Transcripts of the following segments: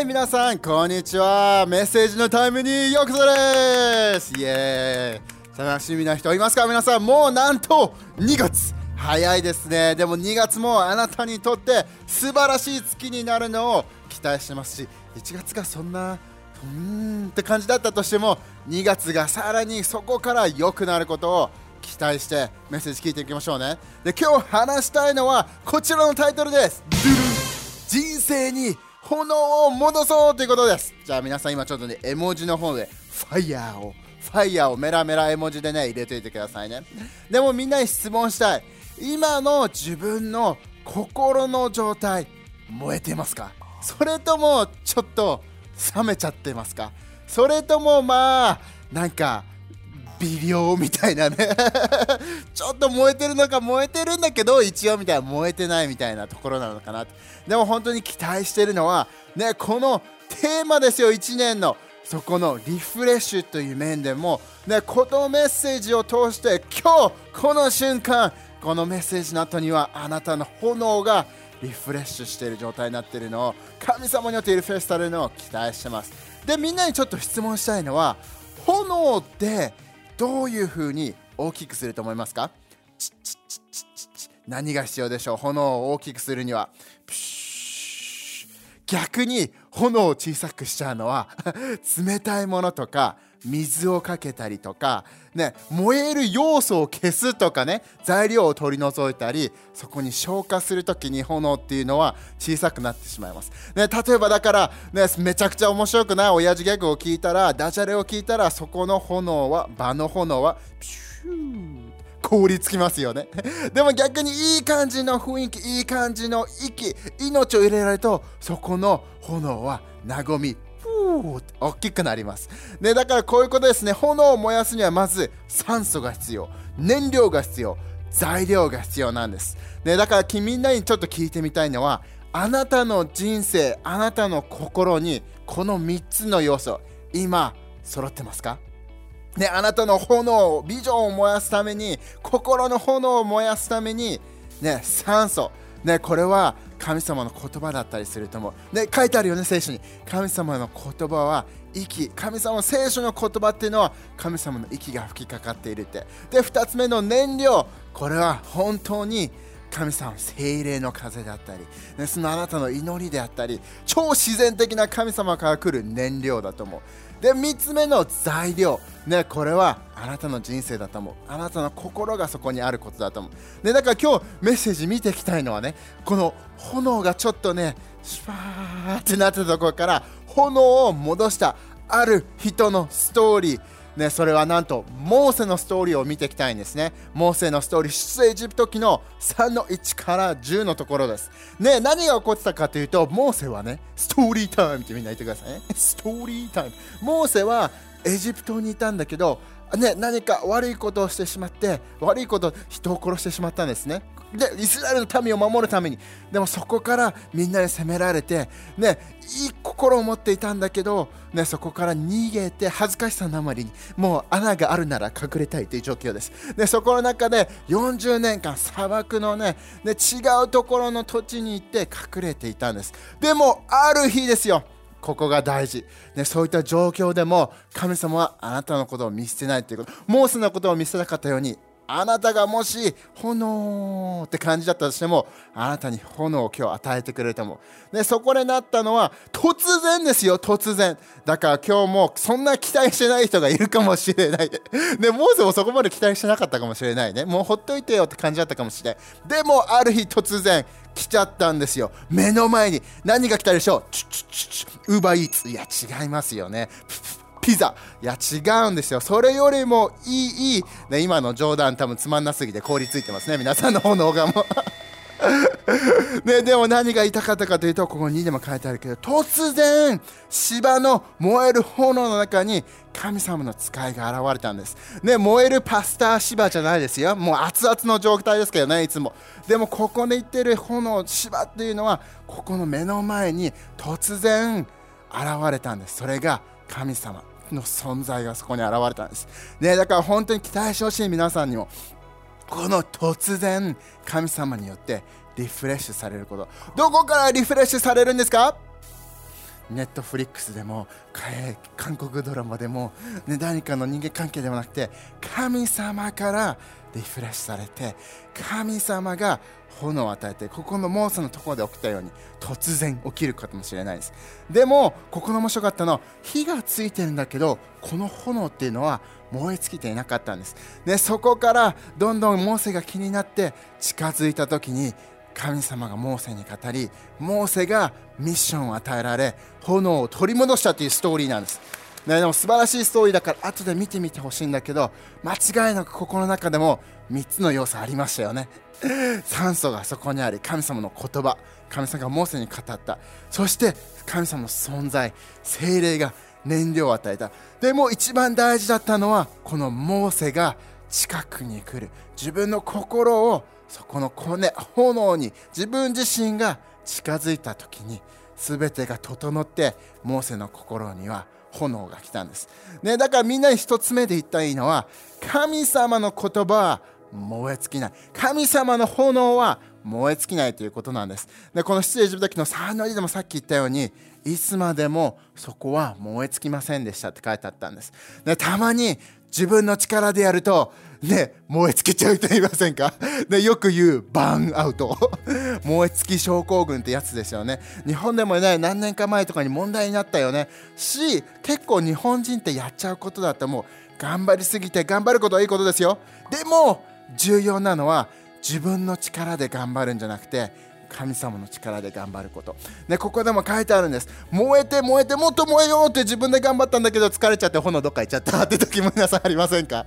い皆さんこんにちは。メッセージのタイムにようこそです。イエーイ。楽しみな人いますか？皆さんもうなんと2月。早いですね。でも2月もあなたにとって素晴らしい月になるのを期待してますし1月がそんなうーんって感じだったとしても2月がさらにそこから良くなることを期待してメッセージ聞いていきましょうね。で今日話したいのはこちらのタイトルです。人生に炎を戻そうということです。じゃあ皆さん今ちょっとね絵文字の方でファイヤーをファイヤーをメラメラ絵文字でね入れといてくださいね。でもみんなに質問したい。今の自分の心の状態燃えてますか？それともちょっと冷めちゃってますか？それともまあなんか微量みたいなね。ちょっと燃えてるのか燃えてるんだけど一応みたいな燃えてないみたいなところなのかなでも本当に期待してるのはねこのテーマですよ1年の。そこのリフレッシュという面でもねこのメッセージを通して今日この瞬間このメッセージの後にはあなたの炎がリフレッシュしている状態になっているのを神様によってリフレッシュされるのを期待してます。でみんなにちょっと質問したいのは炎ってどういうふうに大きくすると思いますか？何が必要でしょう？炎を大きくするには。逆に炎を小さくしちゃうのは 冷たいものとか水をかけたりとか、ね、燃える要素を消すとかね材料を取り除いたりそこに消火する時に炎っていうのは小さくなってしまいます、ね、例えばだから、ね、めちゃくちゃ面白くない親父ギャグを聞いたらダジャレを聞いたらそこの炎は場の炎はピュー凍りつきますよね。でも逆にいい感じの雰囲気いい感じの息命を入れられるとそこの炎は和み大きくなります、ね、だからこういうことですね。炎を燃やすにはまず酸素が必要。燃料が必要。材料が必要なんです、ね、だから君みんなにちょっと聞いてみたいのはあなたの人生あなたの心にこの3つの要素今揃ってますか？ね、あなたの炎ビジョンを燃やすために心の炎を燃やすために、ね、酸素、ね、これは神様の言葉だったりすると思う。で書いてあるよね、聖書に。神様の言葉は息。神様の聖書の言葉っていうのは神様の息が吹きかかっているって。で、2つ目の燃料。これは本当に神様精霊の風であったり、ね、そのあなたの祈りであったり超自然的な神様から来る燃料だと思う。で3つ目の材料、ね、これはあなたの人生だと思う。あなたの心がそこにあることだと思う、ね、だから今日メッセージ見ていきたいのはねこの炎がちょっとねシュパーってなったところから炎を戻したある人のストーリー。ね、それはなんとモーセのストーリーを見ていきたいんですね。モーセのストーリー、出エジプト記の3の1から10のところです。ね、何が起こってたかというと、モーセはね、ストーリータイムってみんな言ってくださいね。ストーリータイム。モーセはエジプトにいたんだけど、ね、何か悪いことをしてしまって悪いこと人を殺してしまったんですねでイスラエルの民を守るために。でもそこからみんなに責められて、ね、いい心を持っていたんだけど、ね、そこから逃げて恥ずかしさのあまりにもう穴があるなら隠れたいという状況です。でそこの中で40年間砂漠のねね違うところの土地に行って隠れていたんです。でもある日ですよここが大事、ね、そういった状況でも神様はあなたのことを見捨てないということモースのことを見捨てなかったようにあなたがもし炎って感じだったとしてもあなたに炎を今日与えてくれると思うでそこでなったのは突然ですよ突然。だから今日もそんな期待してない人がいるかもしれない。でモーセもそこまで期待してなかったかもしれないね。もうほっといてよって感じだったかもしれない。でもある日突然来ちゃったんですよ。目の前に。何が来たでしょう？チュチュチュチュウーバーイーツ。いや違いますよね。ピザ。いや違うんですよ。それよりもいいいい、ね、今の冗談多分つまんなすぎて凍りついてますね。皆さんの方の動画も ね、でも何が言いたかったかというとここにでも書いてあるけど突然芝の燃える炎の中に神様の使いが現れたんです、ね、燃えるパスタ芝じゃないですよ。もう熱々の状態ですけどねいつも。でもここで言ってる炎芝っていうのはここの目の前に突然現れたんです。それが神様。の存在がそこに現れたんです、ね、だから本当に期待してほしい皆さんにもこの突然神様によってリフレッシュされること。どこからリフレッシュされるんですか？ネットフリックスでも韓国ドラマでも、ね、何かの人間関係でもなくて神様からリフレッシュされて神様が炎を与えてここのモーセのところで起きたように突然起きるかもしれないです。でもここの面白かったのは火がついてるんだけどこの炎っていうのは燃え尽きていなかったんです。でそこからどんどんモーセが気になって近づいた時に神様がモーセに語りモーセがミッションを与えられ炎を取り戻したというストーリーなんです。ね、でも素晴らしいストーリーだから後で見てみてほしいんだけど間違いなくここの中でも3つの要素ありましたよね。酸素がそこにあり神様の言葉神様がモーセに語った。そして神様の存在精霊が燃料を与えた。でも一番大事だったのはこのモーセが近くに来る。自分の心をそこの骨炎に自分自身が近づいた時に全てが整ってモーセの心には炎が来たんです、ね、だからみんなに一つ目で言ったらいいのは神様の言葉は燃え尽きない。神様の炎は燃え尽きないということなんです。でこの出エジプト記の3の字でもさっき言ったようにいつまでもそこは燃え尽きませんでしたって書いてあったんです。でたまに自分の力でやるとね、燃え尽きちゃう人いませんか？で よく言うバーンアウト。燃え尽き症候群ってやつですよね。日本でもね何年か前とかに問題になったよね。し結構日本人ってやっちゃうことだと思う頑張りすぎて頑張ることはいいことですよ。でも重要なのは自分の力で頑張るんじゃなくて神様の力で頑張ること、ね、ここでも書いてあるんです。燃えて燃えてもっと燃えようって自分で頑張ったんだけど疲れちゃって炎どっか行っちゃったって時も皆さんありませんか？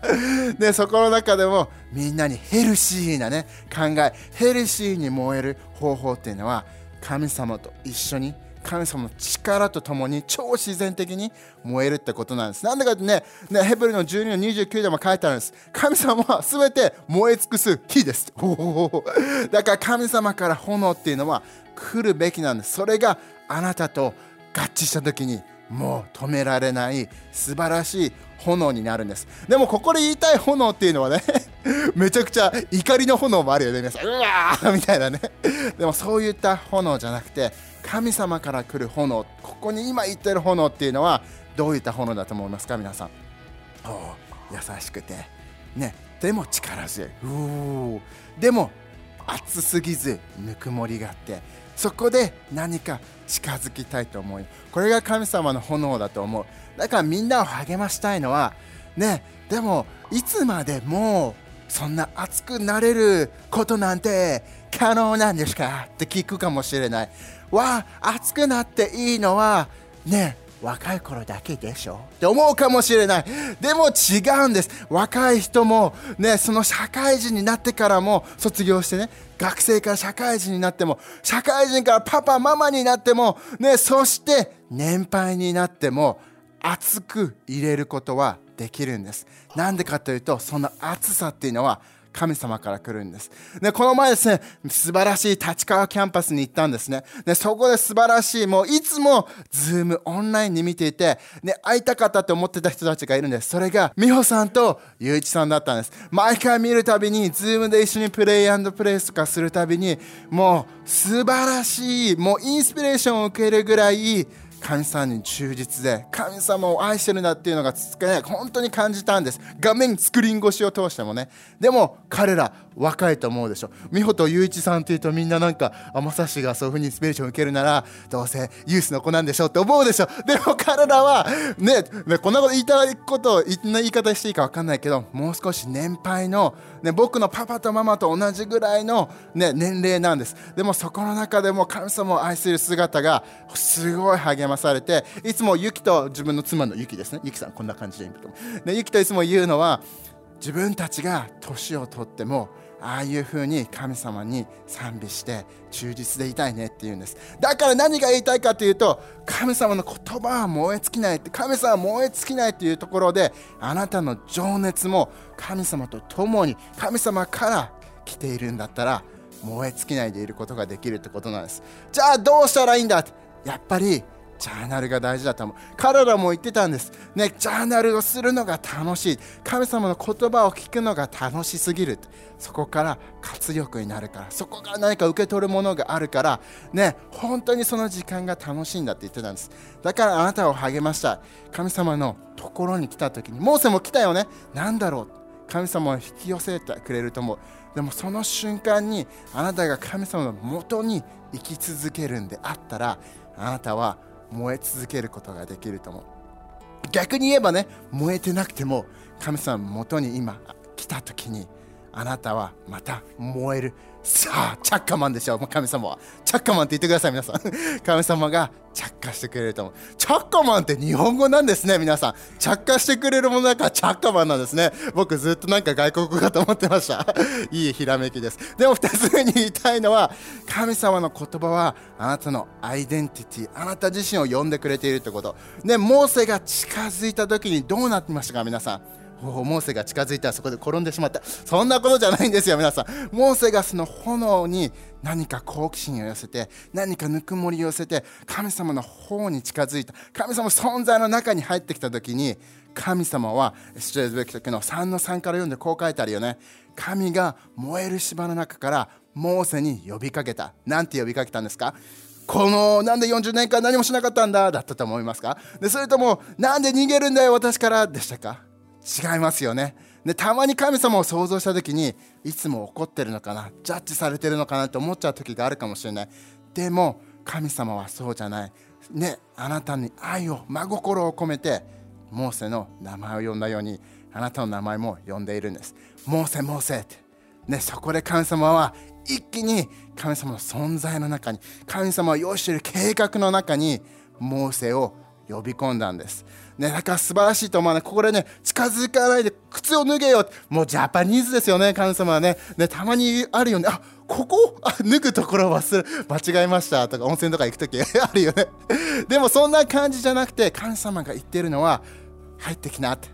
で そこの中でもみんなにヘルシーなね考えヘルシーに燃える方法っていうのは神様と一緒に神様の力とともに超自然的に燃えるってことなんです。なんでかってね、ねヘブルの12の29でも書いてあるんです。神様は全て燃え尽くす火です。だから神様から炎っていうのは来るべきなんです。それがあなたと合致した時にもう止められない素晴らしい炎になるんですでもここで言いたい炎っていうのはね めちゃくちゃ怒りの炎もあるよね皆さんうわーみたいなねでもそういった炎じゃなくて神様から来る炎ここに今言ってる炎っていうのはどういった炎だと思いますか皆さん？優しくて。ねでも力強い。でも熱すぎずぬくもりがあって。そこで何か近づきたいと思いこれが神様の炎だと思う。だからみんなを励ましたいのはねでもいつまでもそんな熱くなれることなんて可能なんですか？って聞くかもしれない。わ熱くなっていいのはね若い頃だけでしょ？って思うかもしれない。でも違うんです。若い人もねその社会人になってからも卒業してね学生から社会人になっても社会人からパパママになってもねそして年配になっても熱く入れることはできるんですなんでかというとその熱さっていうのは神様から来るんです。で、この前ですね、素晴らしい立川キャンパスに行ったんですね。で、そこで素晴らしい、もういつも Zoom オンラインに見ていて、ね、会いたかったって思ってた人たちがいるんです。それが、美穂さんとゆういちさんだったんです。毎回見るたびに、 Zoom で一緒に pray pray とかするたびに、もう素晴らしい、もうインスピレーションを受けるぐらい、神様に忠実で神様を愛してるんだっていうのが本当に感じたんです。画面スクリーン越しを通してもね。でも彼ら若いと思うでしょ。美穂と雄一さんっていうとみんななんかあまさしがそういうふうにインスピレーションを受けるならどうせユースの子なんでしょって思うでしょ。でも彼らはねねこんなこと言いたいこといんな言い方していいか分かんないけどもう少し年配の、ね、僕のパパとママと同じぐらいの、ね、年齢なんです。でもそこの中でも神様を愛する姿がすごい励まされていつもユキと自分の妻のユキですね。ユキさんこんな感じでねユキといつも言うのは自分たちが年をとってもああいうふうに神様に賛美して忠実でいたいねって言うんです。だから何が言いたいかというと神様の言葉は燃え尽きないって神様は燃え尽きないというところであなたの情熱も神様と共に神様から来ているんだったら燃え尽きないでいることができるってことなんです。じゃあどうしたらいいんだ？やっぱりジャーナルが大事だと思う。彼らも言ってたんです。ねジャーナルをするのが楽しい。神様の言葉を聞くのが楽しすぎる。そこから活力になるから。そこから何か受け取るものがあるから。ね本当にその時間が楽しいんだって言ってたんです。だからあなたを励ました神様のところに来た時にモーセも来たよね。何だろう。神様を引き寄せてくれると思う。でもその瞬間にあなたが神様のもとに生き続けるんであったらあなたは燃え続けることができると思う。逆に言えばね燃えてなくても神様のもとに今来た時にあなたはまた燃える。さあチャッカマンでしょう神様は。チャッカマンって言ってください皆さん。神様が着火してくれると思う。チャッカマンって日本語なんですね皆さん。着火してくれるものだからチャッカマンなんですね。僕ずっとなんか外国語かと思ってました。いいひらめきです。でも2つ目に言いたいのは神様の言葉はあなたのアイデンティティあなた自身を呼んでくれているってこと。でモーセが近づいた時にどうなってましたか皆さん。モーセが近づいたらそこで転んでしまった。そんなことじゃないんですよ皆さん。モーセがその炎に何か好奇心を寄せて何かぬくもりを寄せて神様の方に近づいた。神様の存在の中に入ってきた時に神様は出エズベキ時の3の3から読んでこう書いてあるよね。神が燃える芝の中からモーセに呼びかけた。何て呼びかけたんですか？このなんで40年間何もしなかったんだ？だったと思いますか？でそれともなんで逃げるんだよ私から？でしたか？違いますよね。でたまに神様を想像した時にいつも怒ってるのかなジャッジされてるのかなって思っちゃう時があるかもしれない。でも神様はそうじゃない。ねあなたに愛を真心を込めてモーセの名前を呼んだようにあなたの名前も呼んでいるんです。モーセモーセって。ねそこで神様は一気に神様の存在の中に神様を用意している計画の中にモーセを呼び込んだんですね、だから素晴らしいと思わない。ここでね、近づかないで靴を脱げよ。もうジャパニーズですよね、神様はね。ね、たまにあるよね。あ、ここあ、脱ぐところ忘れ、間違えましたとか、温泉とか行くとき あるよね。でもそんな感じじゃなくて、神様が言ってるのは、入ってきなって。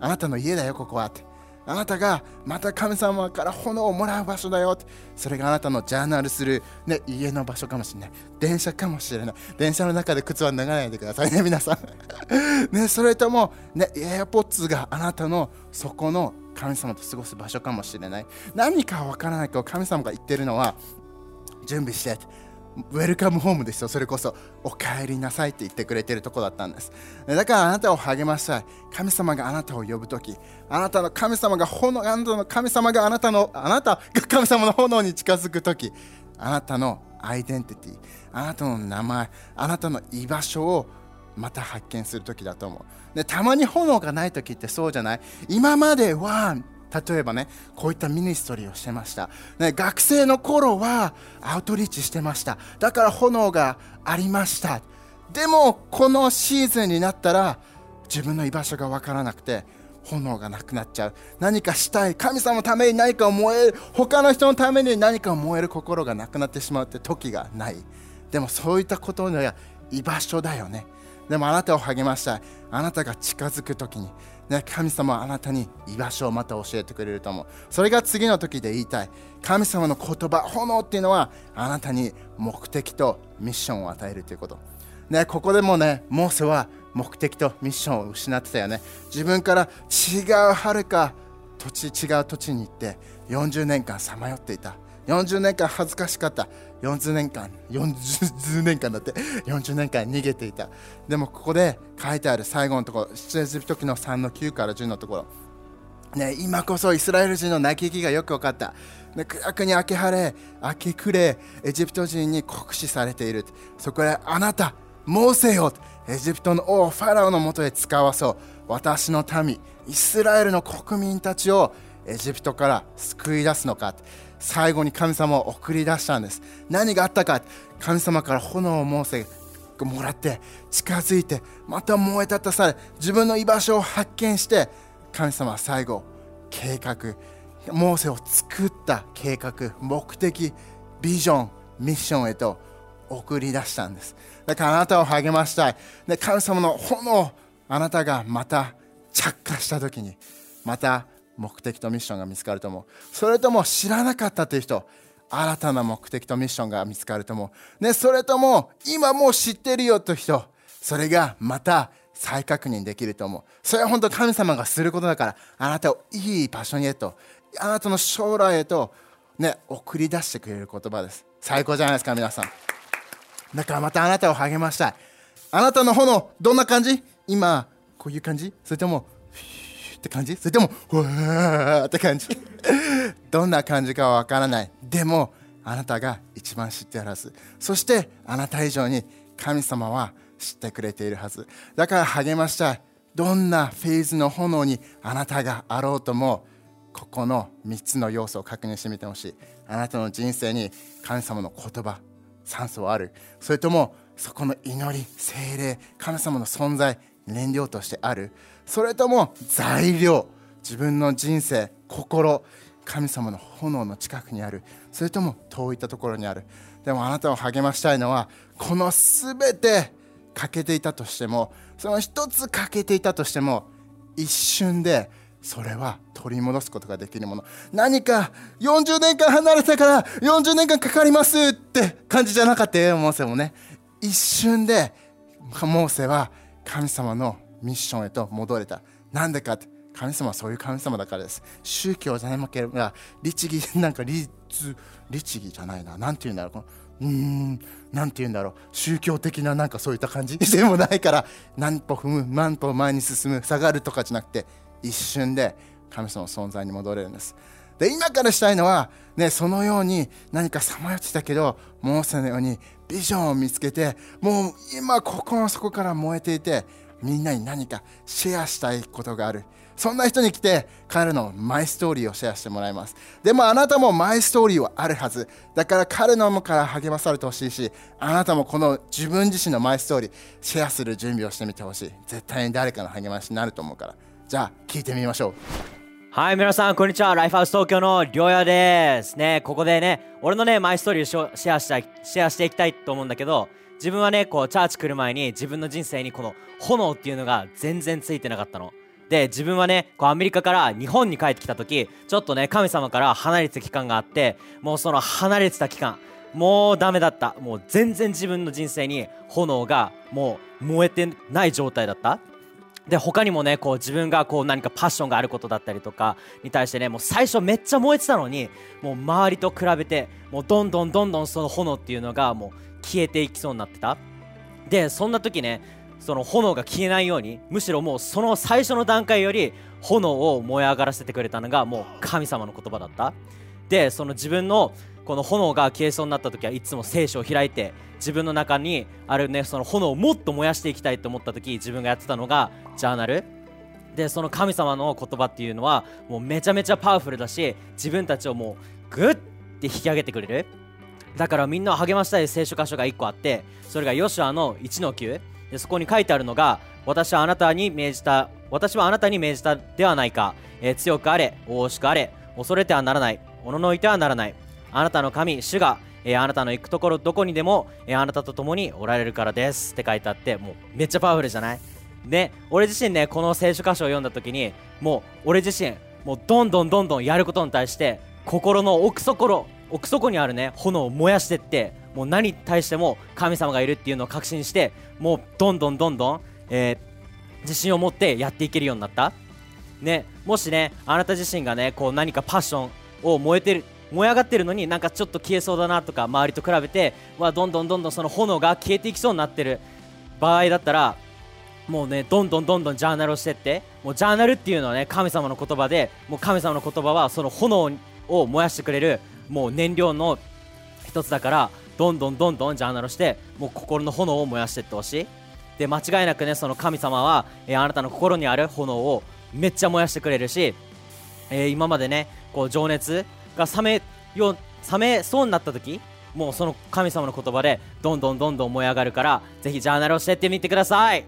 あなたの家だよ、ここはって。あなたがまた神様から炎をもらう場所だよそれがあなたのジャーナルする、ね、家の場所かもしれない。電車かもしれない。電車の中で靴は脱がないでくださいね 皆さん。ね、それとも、ね、エアポッツがあなたのそこの神様と過ごす場所かもしれない。何かわからないけど神様が言ってるのは準備して。ウェルカムホームですよそれこそお帰りなさいって言ってくれてるとこだったんです。だからあなたを励ましたい。神様があなたを呼ぶ時あなたの神様が炎あなたの神様があなたのあなたが神様の炎に近づく時あなたのアイデンティティあなたの名前あなたの居場所をまた発見する時だと思う。でたまに炎がない時ってそうじゃない？今までは例えばねこういったミニストリーをしてました、ね、学生の頃はアウトリーチしてました。だから炎がありました。でもこのシーズンになったら自分の居場所が分からなくて炎がなくなっちゃう。何かしたい神様のために何かを燃える他の人のために何かを燃える心がなくなってしまうって時がない。でもそういったことの居場所だよね。でもあなたを励ましたい。あなたが近づく時にね、神様はあなたに居場所をまた教えてくれると思う。それが次の時で言いたい。神様の言葉炎っていうのはあなたに目的とミッションを与えるということ、ね、ここでもねモーセは目的とミッションを失ってたよね。自分から違うはるか土地違う土地に行って40年間さまよっていた。40年間恥ずかしかった40年間40年間だって40年間逃げていたでもここで書いてある最後のところ出エジプト記の3の9から10のところね、今こそイスラエル人の泣き息がよく分かった。ね、暗くに明け晴れ、明け暮れ、エジプト人に酷使されている。そこであなた、モーセよエジプトの王ファラオのもとへ使わそう。私の民、イスラエルの国民たちをエジプトから救い出すのか。最後に神様を送り出したんです。何があったか。神様から炎をモーセもらって近づいてまた燃え立たされ自分の居場所を発見して神様は最後計画モーセを作った計画目的ビジョンミッションへと送り出したんです。だからあなたを励ましたい。で神様の炎あなたがまた着火した時にまた目的とミッションが見つかると思う。それとも知らなかったという人新たな目的とミッションが見つかると思う、ね、それとも今もう知ってるよという人それがまた再確認できると思う。それは本当神様がすることだからあなたをいい場所にへとあなたの将来へとね送り出してくれる言葉です。最高じゃないですか皆さん。だからまたあなたを励ましたい。あなたの炎どんな感じ？今こういう感じ？それともって感じ？それともふわーって感じ？どんな感じかはわからない。でもあなたが一番知っているはず。そしてあなた以上に神様は知ってくれているはず。だから励ましたい。どんなフェーズの炎にあなたがあろうともここの3つの要素を確認してみてほしい。あなたの人生に神様の言葉酸素はある。それともそこの祈り精霊神様の存在燃料としてある。それとも材料。自分の人生心。神様の炎の近くにある。それとも遠いったところにある。でもあなたを励ましたいのはこの全て。欠けていたとしても。その一つ欠けていたとしても。一瞬で。それは取り戻すことができるもの。何か40年間離れてから40年間かかりますって感じじゃなかったよモーセもね。一瞬で。モーセは神様のミッションへと戻れた。なんでかって神様はそういう神様だからです。宗教じゃなければ律儀なんか律律儀じゃないな。何て言うんだろううーん何て言うんだろう。宗教的ななんかそういった感じ。でもないから何歩踏む何歩前に進む下がるとかじゃなくて一瞬で神様の存在に戻れるんです。で今からしたいのは、ね、そのように何かさまよってたけどモーセのようにビジョンを見つけてもう今心の底から燃えていてみんなに何かシェアしたいことがある。そんな人に来て彼のマイストーリーをシェアしてもらいます。でもあなたもマイストーリーはあるはず。だから彼のもから励まされてほしいしあなたもこの自分自身のマイストーリーシェアする準備をしてみてほしい。絶対に誰かの励ましになると思うから。じゃあ聞いてみましょう。はい、皆さん、こんにちは。ライフハウス東京のりょうやです。ね、ここでね、俺のね、マイストーリーをシェアしたい、シェアしていきたいと思うんだけど、自分はね、こう、チャーチ来る前に自分の人生にこの炎っていうのが全然ついてなかったの。で、自分はね、こう、アメリカから日本に帰ってきた時、ちょっとね、神様から離れてた期間があって、もうその離れてた期間、もうダメだった。もう全然自分の人生に炎がもう燃えてない状態だった。で他にもねこう自分がこう何かパッションがあることだったりとかに対してねもう最初めっちゃ燃えてたのにもう周りと比べてもうどんどんどんどんその炎っていうのがもう消えていきそうになってた。でそんな時ねその炎が消えないようにむしろもうその最初の段階より炎を燃え上がらせてくれたのがもう神様の言葉だった。でその自分のこの炎が消えそうになった時はいつも聖書を開いて自分の中にあるねその炎をもっと燃やしていきたいと思った時自分がやってたのがジャーナル。でその神様の言葉っていうのはもうめちゃめちゃパワフルだし自分たちをもうグッて引き上げてくれる。だからみんなを励ましたい聖書箇所が1個あってそれがヨシュアの1の9でそこに書いてあるのが私はあなたに命じた私はあなたに命じたではないか、えー強くあれ大しくあれ恐れてはならない。おののいてはならない。あなたの神主が、えーあなたの行くところどこにでも、えーあなたと共におられるからです。って書いてあってもうめっちゃパワフルじゃない？で俺自身ねこの聖書箇所を読んだ時にもう俺自身もうどんどんどんどんやることに対して心の奥底奥底にあるね炎を燃やしてってもう何に対しても神様がいるっていうのを確信してもうどんどんどんどん、えー自信を持ってやっていけるようになった。ね、もしねあなた自身がねこう何かパッションを燃えてる燃え上がってるのになんかちょっと消えそうだなとか周りと比べてわどんどんどんどんその炎が消えていきそうになってる場合だったらもうねどんどんどんどんジャーナルをしてってもうジャーナルっていうのはね神様の言葉でもう神様の言葉はその炎を燃やしてくれる。もう燃料の一つだからどんどんどんどんジャーナルしてもう心の炎を燃やしていってほしい。で間違いなくねその神様は、えーあなたの心にある炎をめっちゃ燃やしてくれるし、えー今までねこう情熱が冷めよ冷めそうになった時もうその神様の言葉でどんどんどんどん燃え上がるからぜひジャーナルをしてってみてください。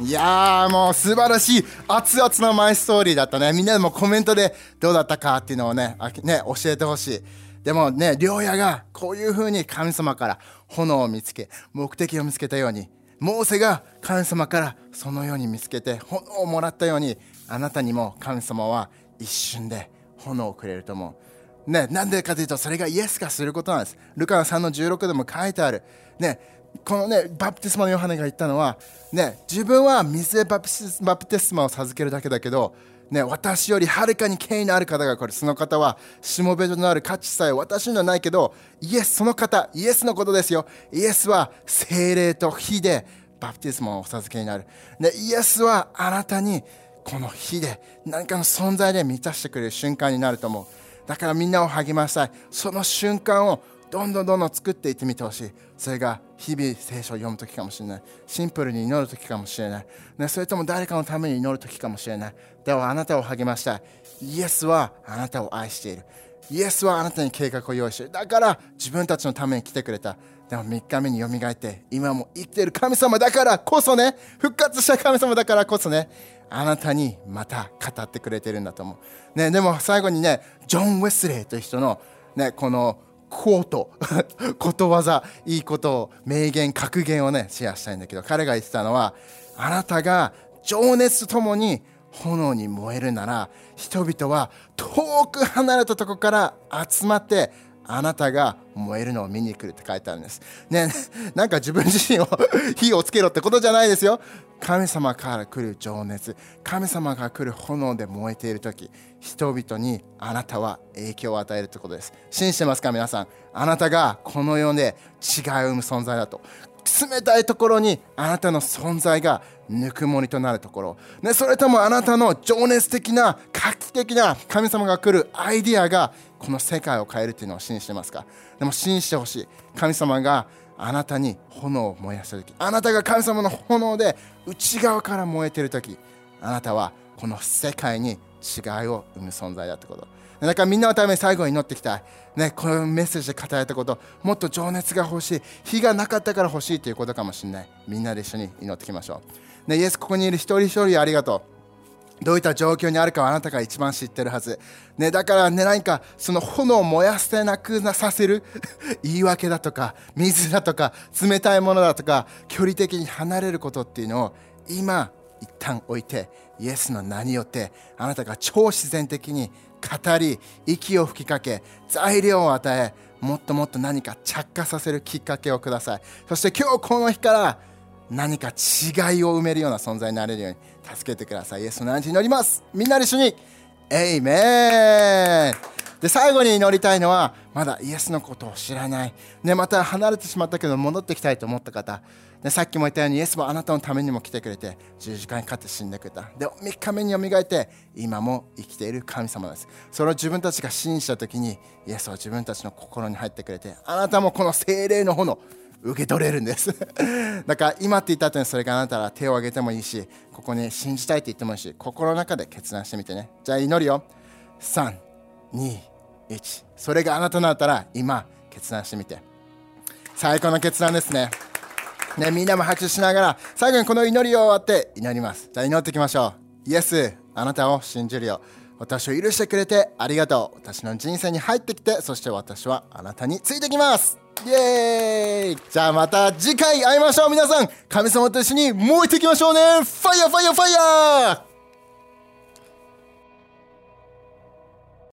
いやーもう素晴らしい熱々のマイストーリーだったね。みんなでもコメントでどうだったかっていうのをねあね教えてほしい。でもね良也がこういう風に神様から炎を見つけ目的を見つけたようにモーセが神様からそのように見つけて炎をもらったようにあなたにも神様は一瞬で炎をくれると思う。ね、なんでかというとそれがイエスがすることなんです。ルカの3の16でも書いてある、ね、このねバプテスマのヨハネが言ったのはね自分は水でバプテスマを授けるだけだけどね、私よりはるかに権威のある方がこれその方はしもべとなる価値さえ私にはないけどイエスその方イエスのことですよ。イエスは精霊と火でバプテスマをお授けになる、ね、イエスはあなたにこの火で何かの存在で満たしてくれる瞬間になると思う。だからみんなを励ましたい。その瞬間をどんどんどんどん作っていってみてほしい。それが日々聖書を読む時かもしれない。シンプルに祈る時かもしれない、ね、それとも誰かのために祈る時かもしれない。ではあなたを励ましたい。イエスはあなたを愛している。イエスはあなたに計画を用意してだから自分たちのために来てくれた。でも3日目によみがえって今も生きている神様だからこそね復活した神様だからこそねあなたにまた語ってくれてるんだと思う、ね、でも最後にねジョン・ウェスレーという人の、ね、このコート ことわざいいことを名言格言をねシェアしたいんだけど彼が言ってたのはあなたが情熱とともに炎に燃えるなら人々は遠く離れたとこから集まってあなたが燃えるのを見に来るって書いてあるんです。ね、なんか自分自身を火をつけろってことじゃないですよ。神様から来る情熱、神様が来る炎で燃えている時、人々にあなたは影響を与えるってことです。信じてますか皆さん。あなたがこの世で違いを生む存在だと。冷たいところにあなたの存在がぬくもりとなるところ、ね、それともあなたの情熱的な画期的な神様が来るアイディアがこの世界を変えるっていうのを信じてますか？でも信じてほしい。神様があなたに炎を燃やした時。あなたが神様の炎で内側から燃えてる時。あなたはこの世界に違いを生む存在だってこと。だからみんなのために最後に祈っていきた。い、ね、このメッセージで語られたこと。もっと情熱が欲しい。火がなかったから欲しいということかもしれない。みんなで一緒に祈っていきましょう、ね、イエスここにいる一人一人ありがとうどういった状況にあるかはあなたが一番知ってるはず。ね、だからね、何かその炎を燃やせなくなさせる 言い訳だとか、水だとか、冷たいものだとか、距離的に離れることっていうのを今、一旦置いて、イエスの名によってあなたが超自然的に語り息を吹きかけ材料を与えもっともっと何か着火させるきっかけをくださいそして今日この日から何か違いを埋めるような存在になれるように助けてください。イエスの名に祈ります。みんなで一緒にエイメン。で最後に祈りたいのはまだイエスのことを知らない、ね、また離れてしまったけど戻ってきたいと思った方でさっきも言ったようにイエスもあなたのためにも来てくれて十字架にかって死んでくれた。で3日目によみがえって今も生きている神様です。それを自分たちが信じた時にイエスは自分たちの心に入ってくれてあなたもこの精霊の炎受け取れるんです。だから今って言った後にそれがあなたら手を挙げてもいいしここに信じたいって言ってもいいし心の中で決断してみてね。じゃあ祈るよ。321それがあなただったら今決断してみて。最高の決断ですね。ね、みんなも拍手しながら最後にこの祈りを終わって祈ります。じゃあ祈っていきましょう。イエスあなたを信じるよ。私を許してくれてありがとう。私の人生に入ってきてそして私はあなたについてきます。イエーイ。じゃあまた次回会いましょう。皆さん神様と一緒に燃えていきましょうね。ファイヤーファイヤーファイヤー